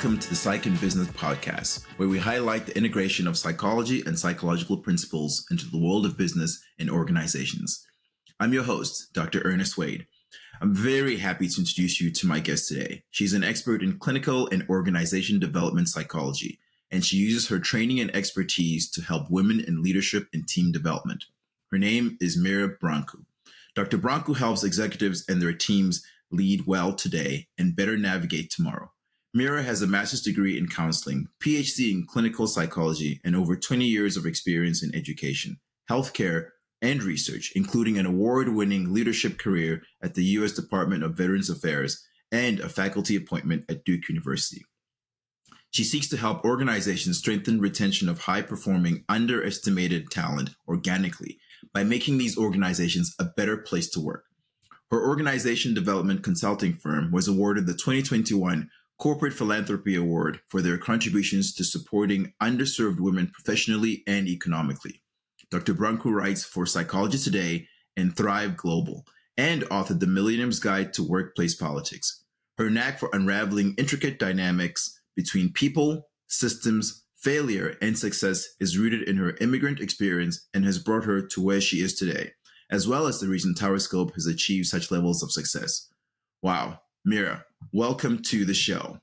welcome to the Psych and Business Podcast, where we highlight the integration of psychology and psychological principles into the world of business and organizations. I'm your host, Dr. Ernest Wayde. I'm very happy to introduce you to my guest today. She's an expert in clinical and organization development psychology, and she uses her training and expertise to help women in leadership and team development. Her name is Mira Brancu. Dr. Brancu helps executives and their teams lead well today and better navigate tomorrow. Mira has a master's degree in counseling, PhD in clinical psychology, and over 20 years of experience in education, healthcare, and research, including an award winning leadership career at the U.S. Department of Veterans Affairs and a faculty appointment at Duke University. She seeks to help organizations strengthen retention of high performing, underestimated talent organically by making these organizations a better place to work. Her organization development consulting firm was awarded the 2021 Corporate Philanthropy Award for their contributions to supporting underserved women professionally and economically. Dr. Brancu writes for Psychology Today and Thrive Global and authored The Millennial's Guide to Workplace Politics. Her knack for unraveling intricate dynamics between people, systems, failure, and success is rooted in her immigrant experience and has brought her to where she is today, as well as the reason Towerscope has achieved such levels of success. Wow, Mira, welcome to the show.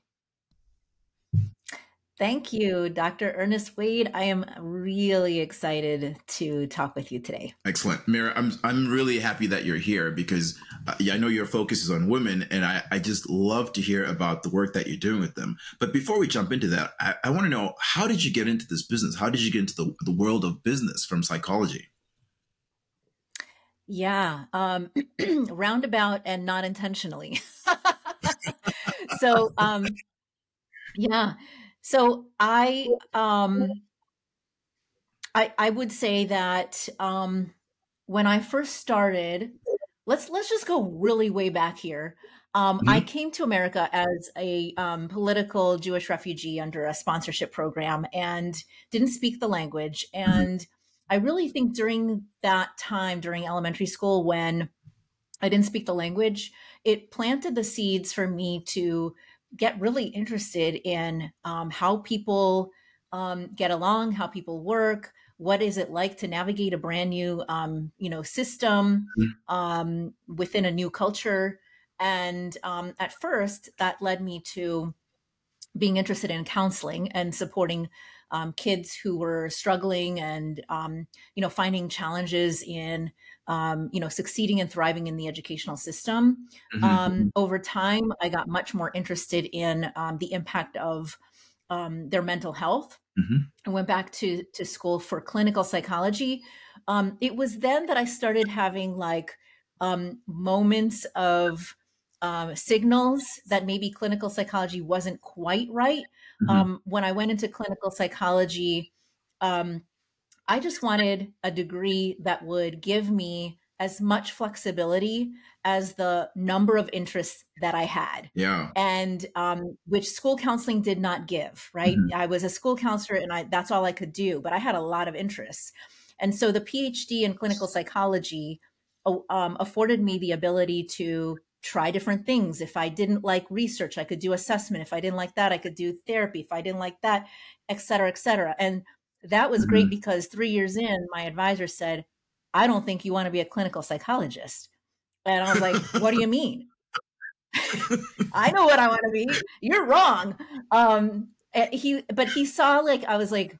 Thank you, Dr. Ernest Wayde. I am really excited to talk with you today. Excellent. Mira, I'm, I'm really happy that you're here because uh, I know your focus is on women, and I, I just love to hear about the work that you're doing with them. But before we jump into that, I, I want to know how did you get into this business? How did you get into the, the world of business from psychology? Yeah, um, roundabout and not intentionally. so, um, yeah, so I, um, I, I would say that um, when I first started, let's let's just go really way back here. Um, mm-hmm. I came to America as a um, political Jewish refugee under a sponsorship program and didn't speak the language. Mm-hmm. And I really think during that time, during elementary school, when I didn't speak the language, it planted the seeds for me to get really interested in um, how people um, get along, how people work, what is it like to navigate a brand new, um, you know, system mm-hmm. um, within a new culture. And um, at first, that led me to being interested in counseling and supporting um, kids who were struggling and um, you know finding challenges in um, you know succeeding and thriving in the educational system. Mm-hmm. Um, mm-hmm. over time, I got much more interested in um, the impact of um, their mental health. Mm-hmm. I went back to to school for clinical psychology. it was then that I started having like moments of um, signals that maybe clinical psychology wasn't quite right. Mm-hmm. Um, when I went into clinical psychology, um, I just wanted a degree that would give me as much flexibility as the number of interests that I had. Yeah. And um, which school counseling did not give, right? Mm-hmm. I was a school counselor and I that's all I could do, but I had a lot of interests. And so the PhD in clinical psychology um, afforded me the ability to try different things. If I didn't like research, I could do assessment. If I didn't like that, I could do therapy. If I didn't like that, et cetera, et cetera. And that was mm-hmm. great because three years in, my advisor said, I don't think you want to be a clinical psychologist. And I was like, what do you mean? I know what I want to be. You're wrong. Um, he, but he saw like, I was like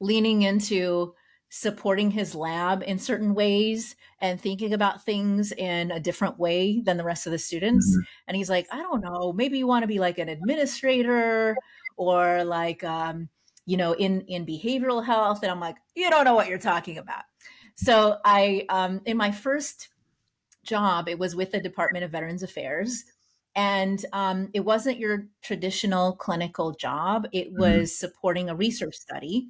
leaning into supporting his lab in certain ways and thinking about things in a different way than the rest of the students. Mm-hmm. And he's like, I don't know, maybe you want to be like an administrator or like, um, you know, in in behavioral health. And I'm like, you don't know what you're talking about. So I, um, in my first job, it was with the Department of Veterans Affairs. And um, it wasn't your traditional clinical job. It mm-hmm. was mm-hmm. supporting a research study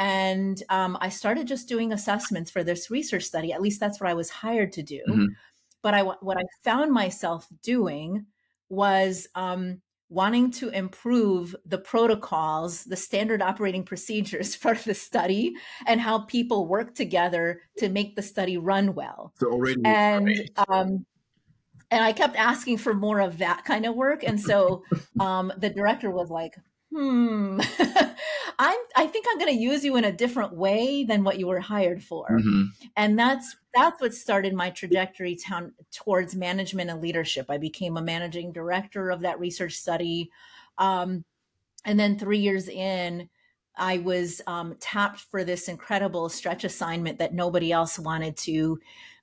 and um, I started just doing assessments for this research study. At least that's what I was hired to do. Mm-hmm. But I what I found myself doing was um, wanting to improve the protocols, the standard operating procedures for the study, and how people work together to make the study run well. So already, and um, and I kept asking for more of that kind of work. And so um, the director was like, hmm, I'm, I think I'm going to use you in a different way than what you were hired for. Mm-hmm. And that's, that's what started my trajectory towards management and leadership. I became a managing director of that research study. Um, and then three years in, I was um, tapped for this incredible stretch assignment that nobody else wanted to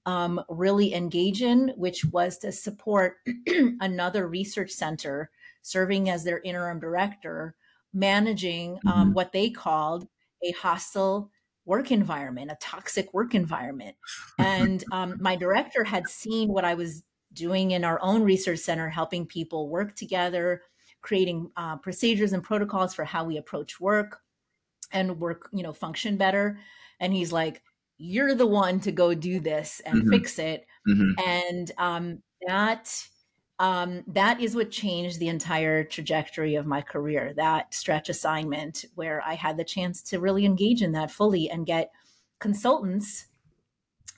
um, really engage in, which was to support another research center serving as their interim director, managing um, mm-hmm. what they called a hostile work environment, a toxic work environment. And um, my director had seen what I was doing in our own research center, helping people work together, creating uh, procedures and protocols for how we approach work and work, you know, function better. And he's like, you're the one to go do this and mm-hmm. fix it mm-hmm. and um, that um, that is what changed the entire trajectory of my career that stretch assignment where i had the chance to really engage in that fully and get consultants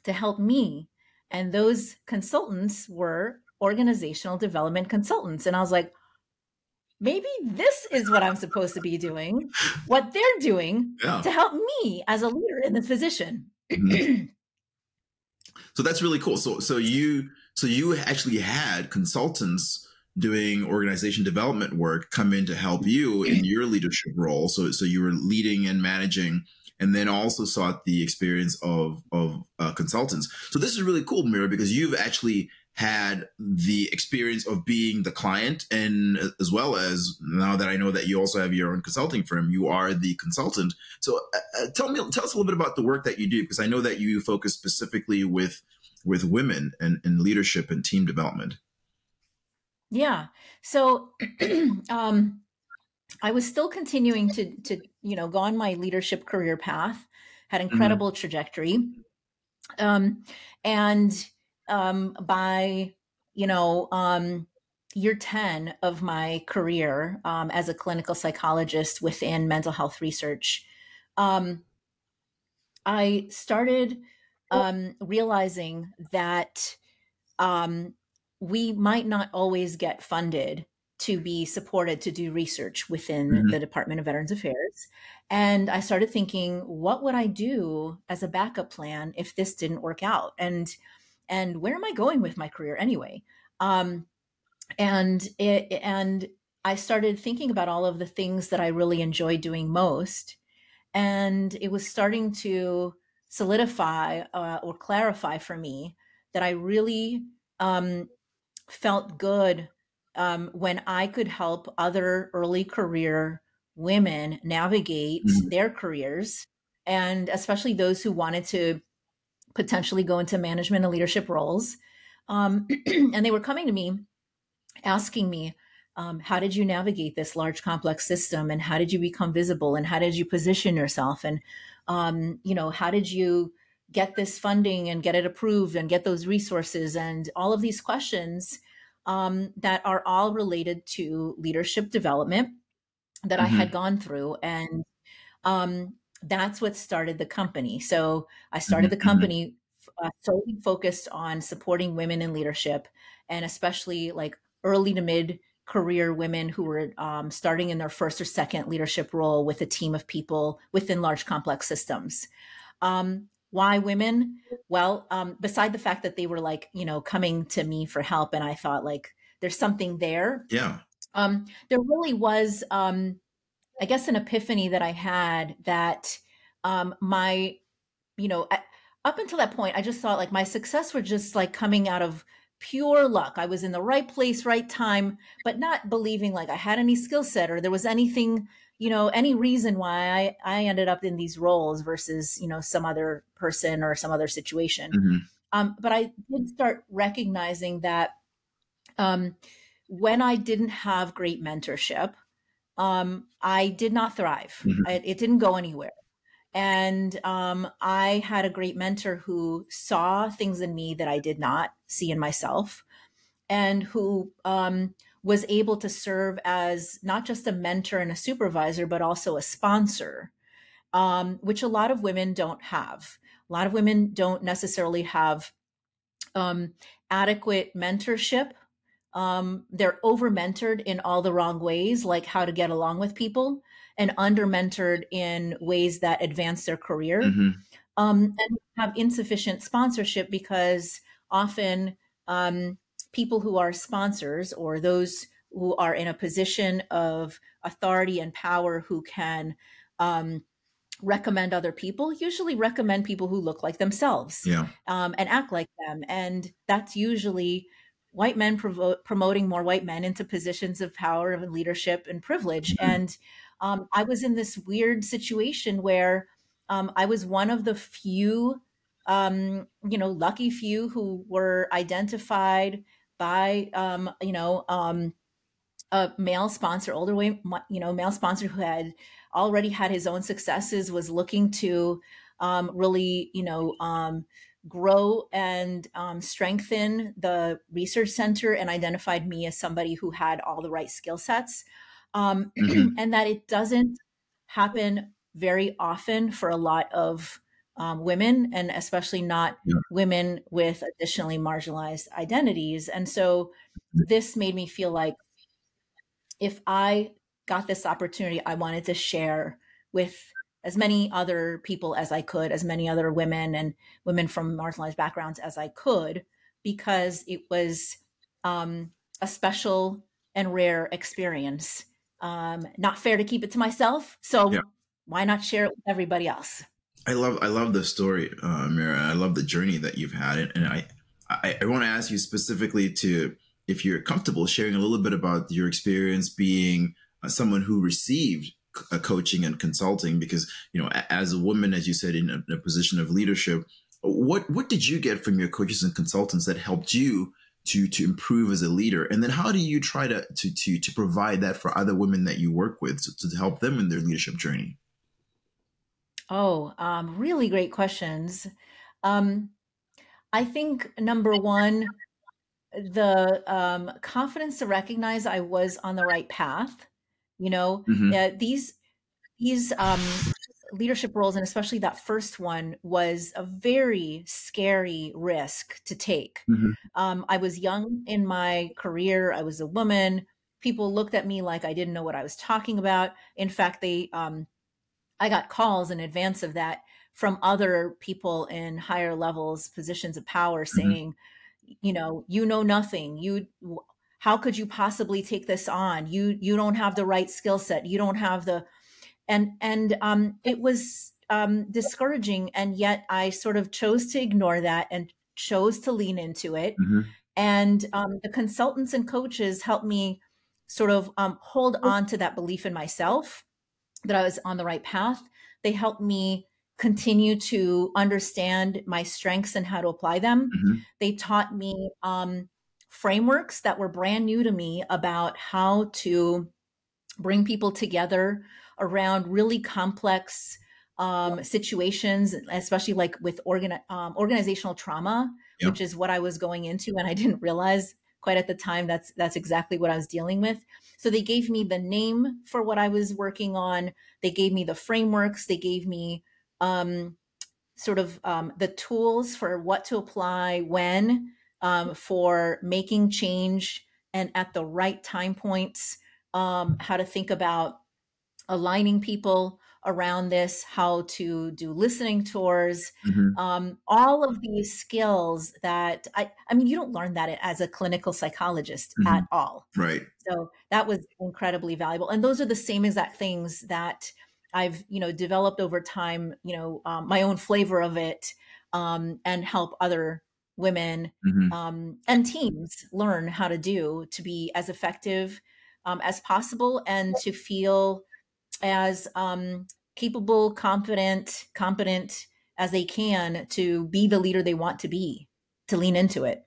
to help me and those consultants were organizational development consultants and i was like maybe this is what i'm supposed to be doing what they're doing yeah. to help me as a leader in this position Mm-hmm. so that's really cool. So so you so you actually had consultants doing organization development work come in to help you in your leadership role. So so you were leading and managing and then also sought the experience of of uh, consultants. So this is really cool, Mira, because you've actually had the experience of being the client and as well as now that I know that you also have your own consulting firm, you are the consultant. So uh, uh, tell me, tell us a little bit about the work that you do, because I know that you focus specifically with, with women and, and leadership and team development. Yeah. So, um, I was still continuing to, to, you know, go on my leadership career path, had mm-hmm. incredible mm-hmm. trajectory. Um, and, um, by you know um, year 10 of my career um, as a clinical psychologist within mental health research um, i started um, realizing that um, we might not always get funded to be supported to do research within mm-hmm. the Department of Veterans Affairs. And I started thinking, what would I do as a backup plan if this didn't work out? And and where am I going with my career anyway? Um, and it, and I started thinking about all of the things that I really enjoy doing most, and it was starting to solidify uh, or clarify for me that I really um, felt good um, when I could help other early career women navigate mm-hmm. their careers, and especially those who wanted to potentially go into management and leadership roles. Um, and they were coming to me asking me, um, how did you navigate this large complex system? And how did you become visible? And how did you position yourself? And um, you know how did you get this funding and get it approved and get those resources? And all of these questions um, that are all related to leadership development that mm-hmm. I had gone through. And um, that's what started the company. So I started mm-hmm. the company uh, solely focused on supporting women in leadership and especially like early to mid career women who were um, starting in their first or second leadership role with a team of people within large complex systems. Um, why women? Well, um, beside the fact that they were like, you know, coming to me for help, and I thought like, there's something there. Yeah. Um, there really was um, I guess an epiphany that I had that um, my, you know, up until that point, I just thought like my success was just like coming out of pure luck. I was in the right place, right time, but not believing like I had any skill set or there was anything, you know, any reason why I, I ended up in these roles versus, you know, some other person or some other situation. Mm-hmm. Um, but I did start recognizing that um, when I didn't have great mentorship, um, I did not thrive. Mm-hmm. I, it didn't go anywhere. And um, I had a great mentor who saw things in me that I did not see in myself, and who um, was able to serve as not just a mentor and a supervisor, but also a sponsor, um, which a lot of women don't have. A lot of women don't necessarily have um, adequate mentorship. Um, they're over mentored in all the wrong ways, like how to get along with people, and under mentored in ways that advance their career. Mm-hmm. Um, and have insufficient sponsorship because often um, people who are sponsors or those who are in a position of authority and power who can um, recommend other people usually recommend people who look like themselves yeah. um, and act like them and that's usually white men provo- promoting more white men into positions of power and leadership and privilege mm-hmm. and um, i was in this weird situation where um, i was one of the few um, you know lucky few who were identified by um, you know um, a male sponsor older way you know male sponsor who had already had his own successes, was looking to um, really, you know, um, grow and um, strengthen the research center and identified me as somebody who had all the right skill sets. Um, mm-hmm. and that it doesn't happen very often for a lot of um, women, and especially not yeah. women with additionally marginalized identities. And so this made me feel like if I got this opportunity, I wanted to share with as many other people as I could, as many other women and women from marginalized backgrounds as I could, because it was um, a special and rare experience. Um, not fair to keep it to myself, so yeah. why not share it with everybody else? I love I love the story, uh, Mira. I love the journey that you've had, and I I, I want to ask you specifically to if you're comfortable sharing a little bit about your experience being uh, someone who received coaching and consulting because you know as a woman as you said in a, a, position of leadership what what did you get from your coaches and consultants that helped you to to improve as a leader? And then how do you try to to to, to provide that for other women that you work with to, to help them in their leadership journey? Oh um, really great questions. Um, i think number one the um, confidence to recognize i was on the right path you know mm-hmm. uh, these these um, leadership roles and especially that first one was a very scary risk to take mm-hmm. um, i was young in my career i was a woman people looked at me like i didn't know what i was talking about in fact they um, i got calls in advance of that from other people in higher levels positions of power mm-hmm. saying you know you know nothing you how could you possibly take this on? You you don't have the right skill set. You don't have the and and um it was um discouraging and yet i sort of chose to ignore that and chose to lean into it. Mm-hmm. and um, the consultants and coaches helped me sort of um, hold on to that belief in myself that i was on the right path. They helped me continue to understand my strengths and how to apply them. Mm-hmm. they taught me um, frameworks that were brand new to me about how to bring people together around really complex um, situations, especially like with organ- um, organizational trauma, yep. which is what I was going into, and I didn't realize quite at the time that's that's exactly what I was dealing with. So they gave me the name for what I was working on. They gave me the frameworks. They gave me um, sort of um, the tools for what to apply when um, for making change and at the right time points, um, how to think about aligning people around this, how to do listening tours, mm-hmm. um, all of these skills that I, I mean, you don't learn that as a clinical psychologist mm-hmm. at all. Right. So that was incredibly valuable. And those are the same exact things that I've, you know, developed over time, you know, um, my own flavor of it um, and help other women mm-hmm. um, and teams learn how to do to be as effective um, as possible and to feel as um, capable, confident, competent as they can to be the leader they want to be, to lean into it.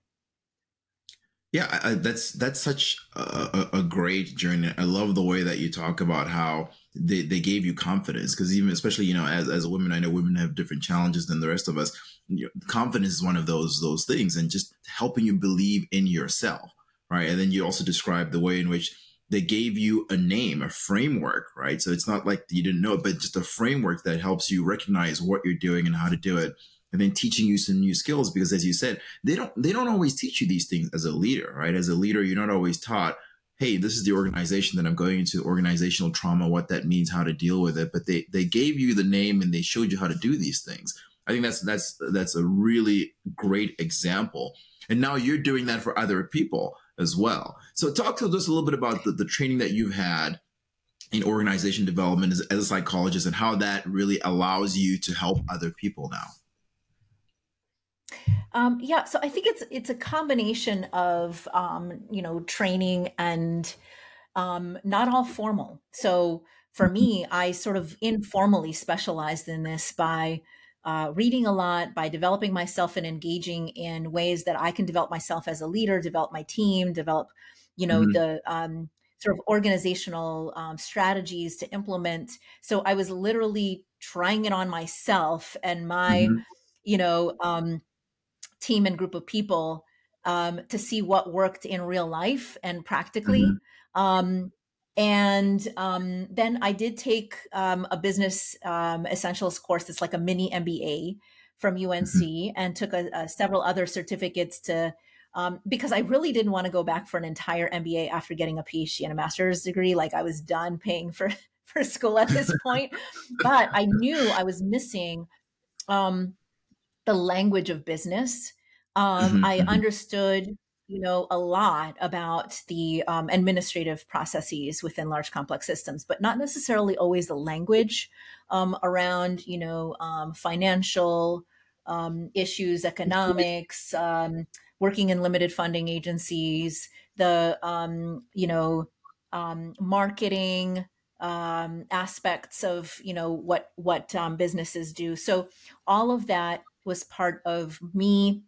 Yeah, I, that's that's such a, a, great journey. I love the way that you talk about how they, they gave you confidence because even especially you know as, as a woman, I know women have different challenges than the rest of us. Confidence is one of those those things, and just helping you believe in yourself, right? And then you also describe the way in which they gave you a name, a framework, right? So it's not like you didn't know it, but just a framework that helps you recognize what you're doing and how to do it and then teaching you some new skills because as you said they don't they don't always teach you these things as a leader right as a leader you're not always taught hey this is the organization that i'm going into organizational trauma what that means how to deal with it but they they gave you the name and they showed you how to do these things i think that's that's that's a really great example. And now you're doing that for other people as well. So talk to us a little bit about the, the training that you've had in organization development as, as a psychologist and how that really allows you to help other people now. Um, yeah, so I think it's it's a combination of um, you know training and um, not all formal. So for me, I sort of informally specialized in this by uh, reading a lot, by developing myself and engaging in ways that I can develop myself as a leader, develop my team, develop you know mm-hmm. the um, sort of organizational um, strategies to implement. So I was literally trying it on myself and my mm-hmm. you know um, team and group of people um, to see what worked in real life and practically. Mm-hmm. And um, then I did take um, a business um, essentials course. It's like a mini MBA from UNC, mm-hmm. and took a, a, several other certificates to um, because I really didn't want to go back for an entire MBA after getting a PhD and a master's degree. Like I was done paying for for school at this point, but I knew I was missing um, the language of business. Um, mm-hmm, I mm-hmm. understood, you know, a lot about the um, administrative processes within large complex systems, but not necessarily always the language um, around, you know, um, financial um, issues, economics, um, working in limited funding agencies, the, you know, marketing aspects of, you know, what what businesses do. So all of that was part of me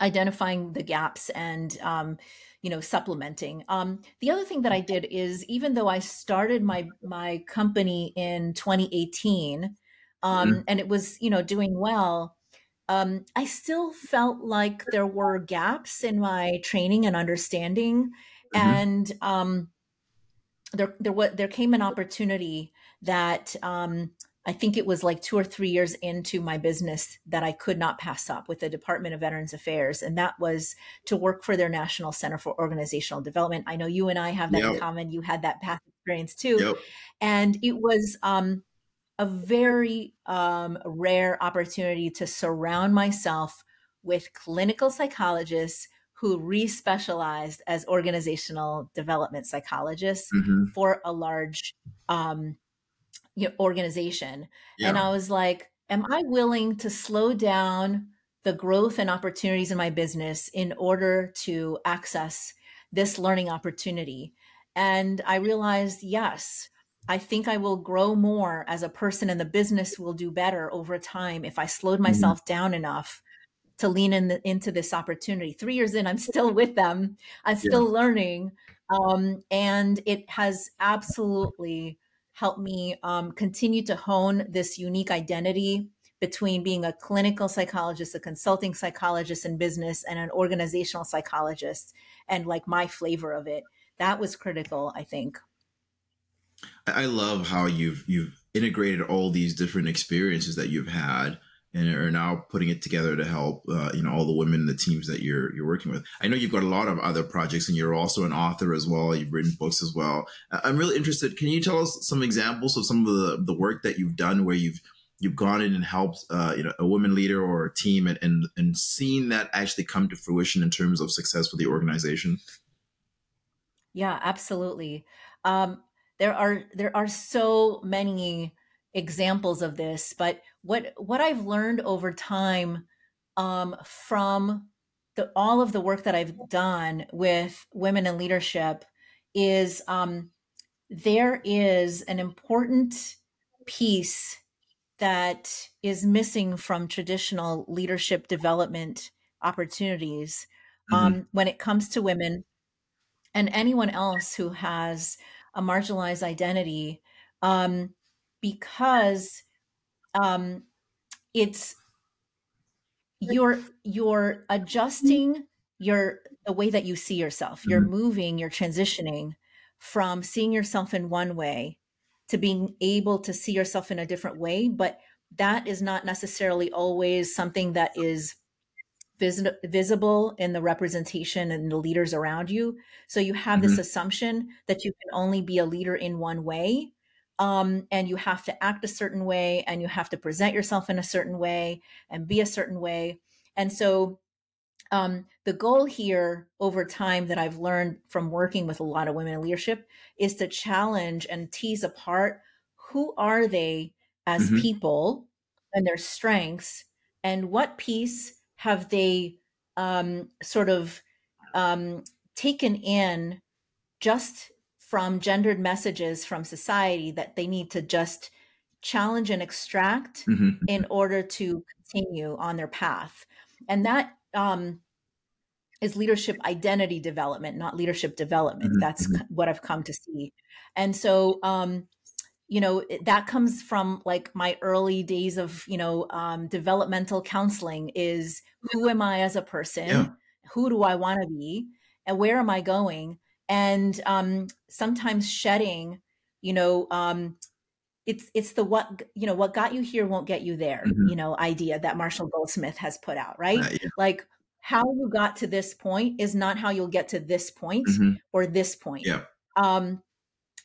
identifying the gaps and um, you know supplementing um, the other thing that i did is even though i started my my company in 2018 um, mm-hmm. and it was you know doing well um, i still felt like there were gaps in my training and understanding mm-hmm. and um, there there was there came an opportunity that um, I think it was like two or three years into my business that I could not pass up with the Department of Veterans Affairs. And that was to work for their National Center for Organizational Development. I know you and I have that yep. in common. You had that past experience too. Yep. And it was um, a very um, rare opportunity to surround myself with clinical psychologists who respecialized as organizational development psychologists mm-hmm. for a large um, you know, organization. Yeah. And I was like, am I willing to slow down the growth and opportunities in my business in order to access this learning opportunity? And I realized, yes, I think I will grow more as a person and the business will do better over time if I slowed mm-hmm. myself mm-hmm. down enough to lean in the, into this opportunity. Three years in, I'm still with them. I'm still yeah. learning. Um, and it has absolutely helped me um, continue to hone this unique identity between being a clinical psychologist, a consulting psychologist in business, and an organizational psychologist, and like my flavor of it. That was critical, I think. I love how you've you've integrated all these different experiences that you've had and are now putting it together to help uh, you know all the women in the teams that you're you're working with. I know you've got a lot of other projects, and you're also an author as well. You've written books as well. I'm really interested. Can you tell us some examples of some of the the work that you've done where you've you've gone in and helped uh, you know a woman leader or a team and, and and seen that actually come to fruition in terms of success for the organization? Yeah, absolutely. Um, there are there are so many examples of this, but what what I've learned over time um, from the, all of the work that I've done with women in leadership is um, there is an important piece that is missing from traditional leadership development opportunities mm-hmm. um, when it comes to women and anyone else who has a marginalized identity um, because um, it's you're you're adjusting your the way that you see yourself. You're mm-hmm. moving, you're transitioning from seeing yourself in one way to being able to see yourself in a different way, but that is not necessarily always something that is vis- visible in the representation and the leaders around you. So you have mm-hmm. this assumption that you can only be a leader in one way. Um, and you have to act a certain way and you have to present yourself in a certain way and be a certain way. And so um, the goal here over time that I've learned from working with a lot of women in leadership is to challenge and tease apart who are they as mm-hmm. people and their strengths and what piece have they um, sort of um, taken in just from gendered messages from society that they need to just challenge and extract mm-hmm. in order to continue on their path and that um, is leadership identity development, not leadership development. Mm-hmm. That's mm-hmm. what I've come to see. And so, um, you know, that comes from like my early days of, you know, um, developmental counseling is who am I as a person? Yeah. Who do I want to be? And where am I going? And um, sometimes shedding, you know, um, it's it's the what you know what got you here won't get you there mm-hmm. you know idea that marshall goldsmith has put out right yeah. like how you got to this point is not how you'll get to this point mm-hmm. or this point. Yeah. Um,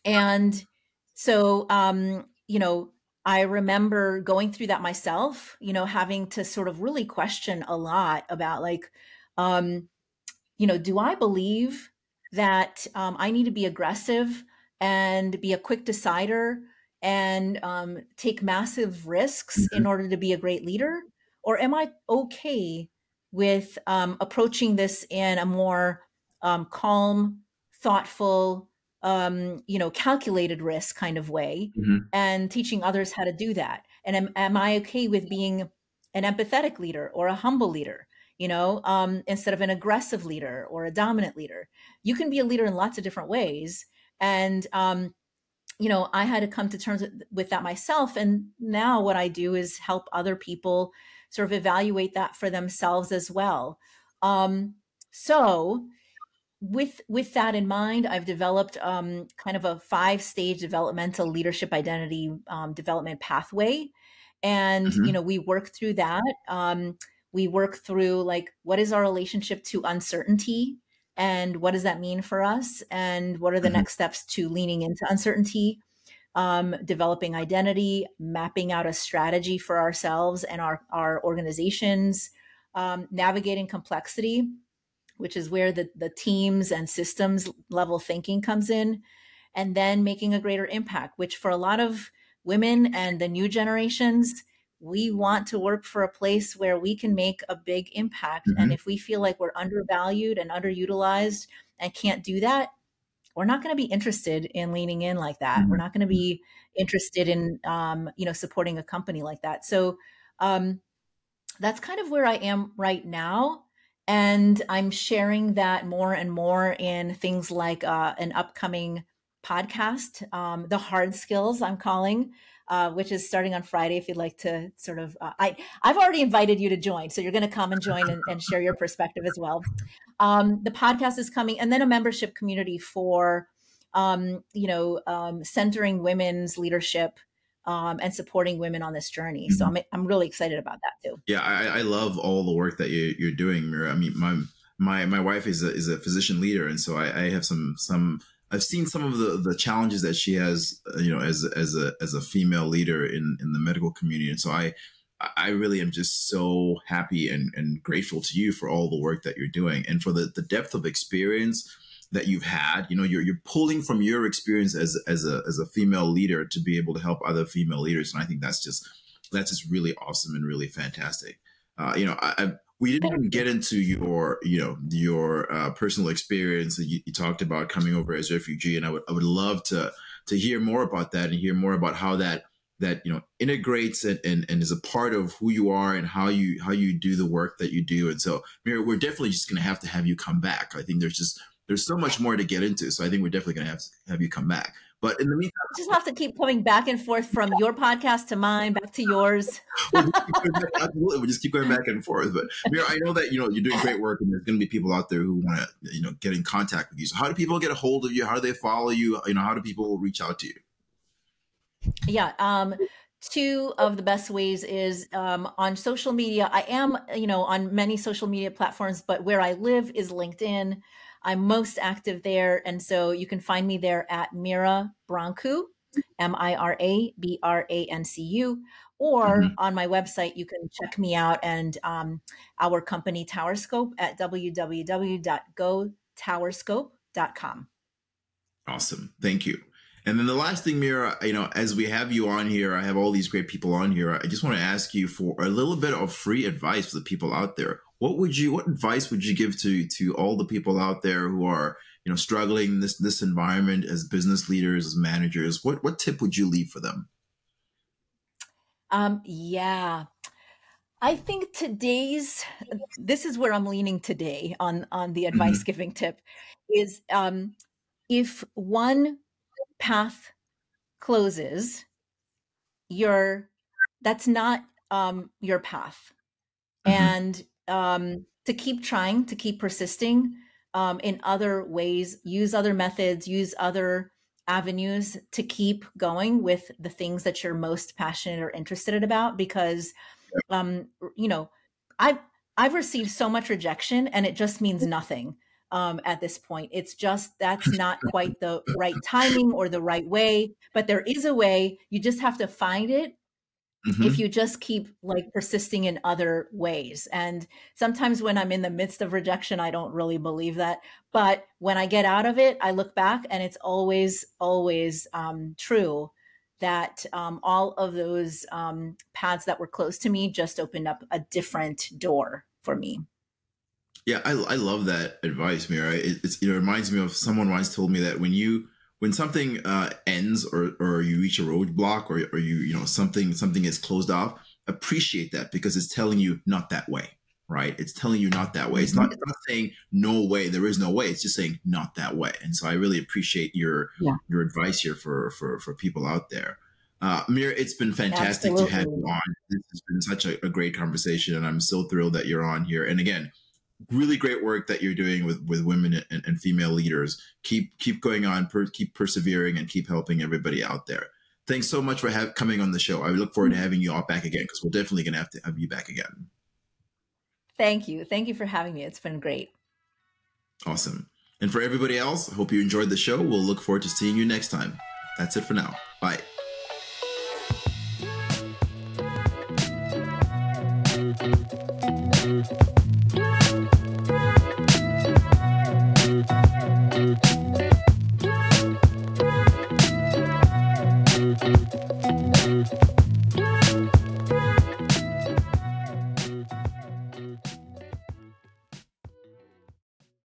and so, um, you know, I remember going through that myself, you know, having to sort of really question a lot about like, um, you know, do I believe that um, I need to be aggressive and be a quick decider and um, take massive risks mm-hmm. in order to be a great leader? Or am I okay with um, approaching this in a more um, calm, thoughtful, um, you know, calculated risk kind of way, mm-hmm. and teaching others how to do that. And am, am, I okay with being an empathetic leader or a humble leader? You know, um, instead of an aggressive leader or a dominant leader, you can be a leader in lots of different ways. And um, you know, I had to come to terms with that myself. And now what I do is help other people sort of evaluate that for themselves as well. Um, so with with that in mind, I've developed um, kind of a five stage developmental leadership identity um, development pathway, and mm-hmm. you know we work through that. Um, we work through like what is our relationship to uncertainty and what does that mean for us and what are the mm-hmm. next steps to leaning into uncertainty um, developing identity, mapping out a strategy for ourselves and our, our organizations, um, navigating complexity, which is where the, the teams and systems level thinking comes in, and then making a greater impact, which for a lot of women and the new generations, we want to work for a place where we can make a big impact. Mm-hmm. And if we feel like we're undervalued and underutilized and can't do that, we're not going to be interested in leaning in like that. Mm-hmm. We're not going to be interested in, um, you know, supporting a company like that. So um, that's kind of where I am right now. And I'm sharing that more and more in things like uh, an upcoming podcast, um, The Hard Skills, I'm calling, uh, which is starting on Friday. If you'd like to sort of, uh, I I've already invited you to join, so you're going to come and join and, and, share your perspective as well. Um, the podcast is coming, and then a membership community for, um, you know, um, centering women's leadership. Um, and supporting women on this journey. Mm-hmm. So I'm, I'm really excited about that too. Yeah, I, I love all the work that you, you're doing, Mira. I mean, my my my wife is a is a physician leader, and so I, I have some some I've seen some of the the challenges that she has, uh, you know, as as a as a female leader in in the medical community, and so I I really am just so happy and and grateful to you for all the work that you're doing and for the the depth of experience that you've had. You know, you're you're pulling from your experience as as a as a female leader to be able to help other female leaders, and I think that's just that's just really awesome and really fantastic. Uh, you know, I, I we didn't even get into your you know your uh, personal experience that you, you, talked about coming over as a refugee and I would, I would love to to hear more about that and hear more about how that that you know integrates and, and, and is a part of who you are and how you how you do the work that you do. And so Mira, we're definitely just going to have to have you come back. I think there's just there's so much more to get into so I think we're definitely going to have to have you come back but in the meantime, you just have to keep coming back and forth from your podcast to mine, back to yours. we'll just absolutely, we just keep going back and forth. But Mira, I know that you know you're doing great work, and there's going to be people out there who want to you know get in contact with you. So how do people get a hold of you? How do they follow you? You know, how do people reach out to you? Yeah. Um, two of the best ways is um, on social media. I am, you know, on many social media platforms, but where I live is LinkedIn. I'm most active there, and so you can find me there at Mira Brancu, M I R A B R A N C U, or mm-hmm. on my website you can check me out and um, our company TowerScope at www.gotowerscope.com. Awesome, thank you. And then the last thing, Mira, you know, as we have you on here, I have all these great people on here. I just want to ask you for a little bit of free advice for the people out there. What would you, what advice would you give to to all the people out there who are, you know, struggling in this this environment as business leaders, as managers? What what tip would you leave for them? Um, yeah, I think today's this is where I'm leaning today on on the advice mm-hmm. giving tip is um, if one path closes, your that's not um, your path, mm-hmm. and um, to keep trying, to keep persisting um, in other ways, use other methods, use other avenues to keep going with the things that you're most passionate or interested about because um, you know i've i've received so much rejection and it just means nothing um, at this point. It's just that's not quite the right timing or the right way, but there is a way. You just have to find it. Mm-hmm. If you just keep like persisting in other ways. And sometimes when I'm in the midst of rejection, I don't really believe that. But when I get out of it, I look back and it's always, always um, true that um, all of those um, paths that were close to me just opened up a different door for me. Yeah, I, I love that advice, Mira. It, it reminds me of someone once told me that when you when something uh, ends or or you reach a roadblock or or you you know something something is closed off, appreciate that because it's telling you not that way, right? It's telling you not that way. It's not, it's not saying no way, there is no way. It's just saying not that way. And so I really appreciate your yeah. your advice here for for for people out there. Uh, Mira, it's been fantastic Absolutely. to have you on. This has been such a, a great conversation, and I'm so thrilled that you're on here. And again, really great work that you're doing with with women and, and female leaders. Keep keep going on, per, keep persevering, and keep helping everybody out there. Thanks so much for have, coming on the show. I look forward to mm-hmm. having you all back again because we're definitely going to have to have you back again. Thank you. Thank you for having me. It's been great. Awesome. And for everybody else, hope you enjoyed the show. We'll look forward to seeing you next time. That's it for now. Bye.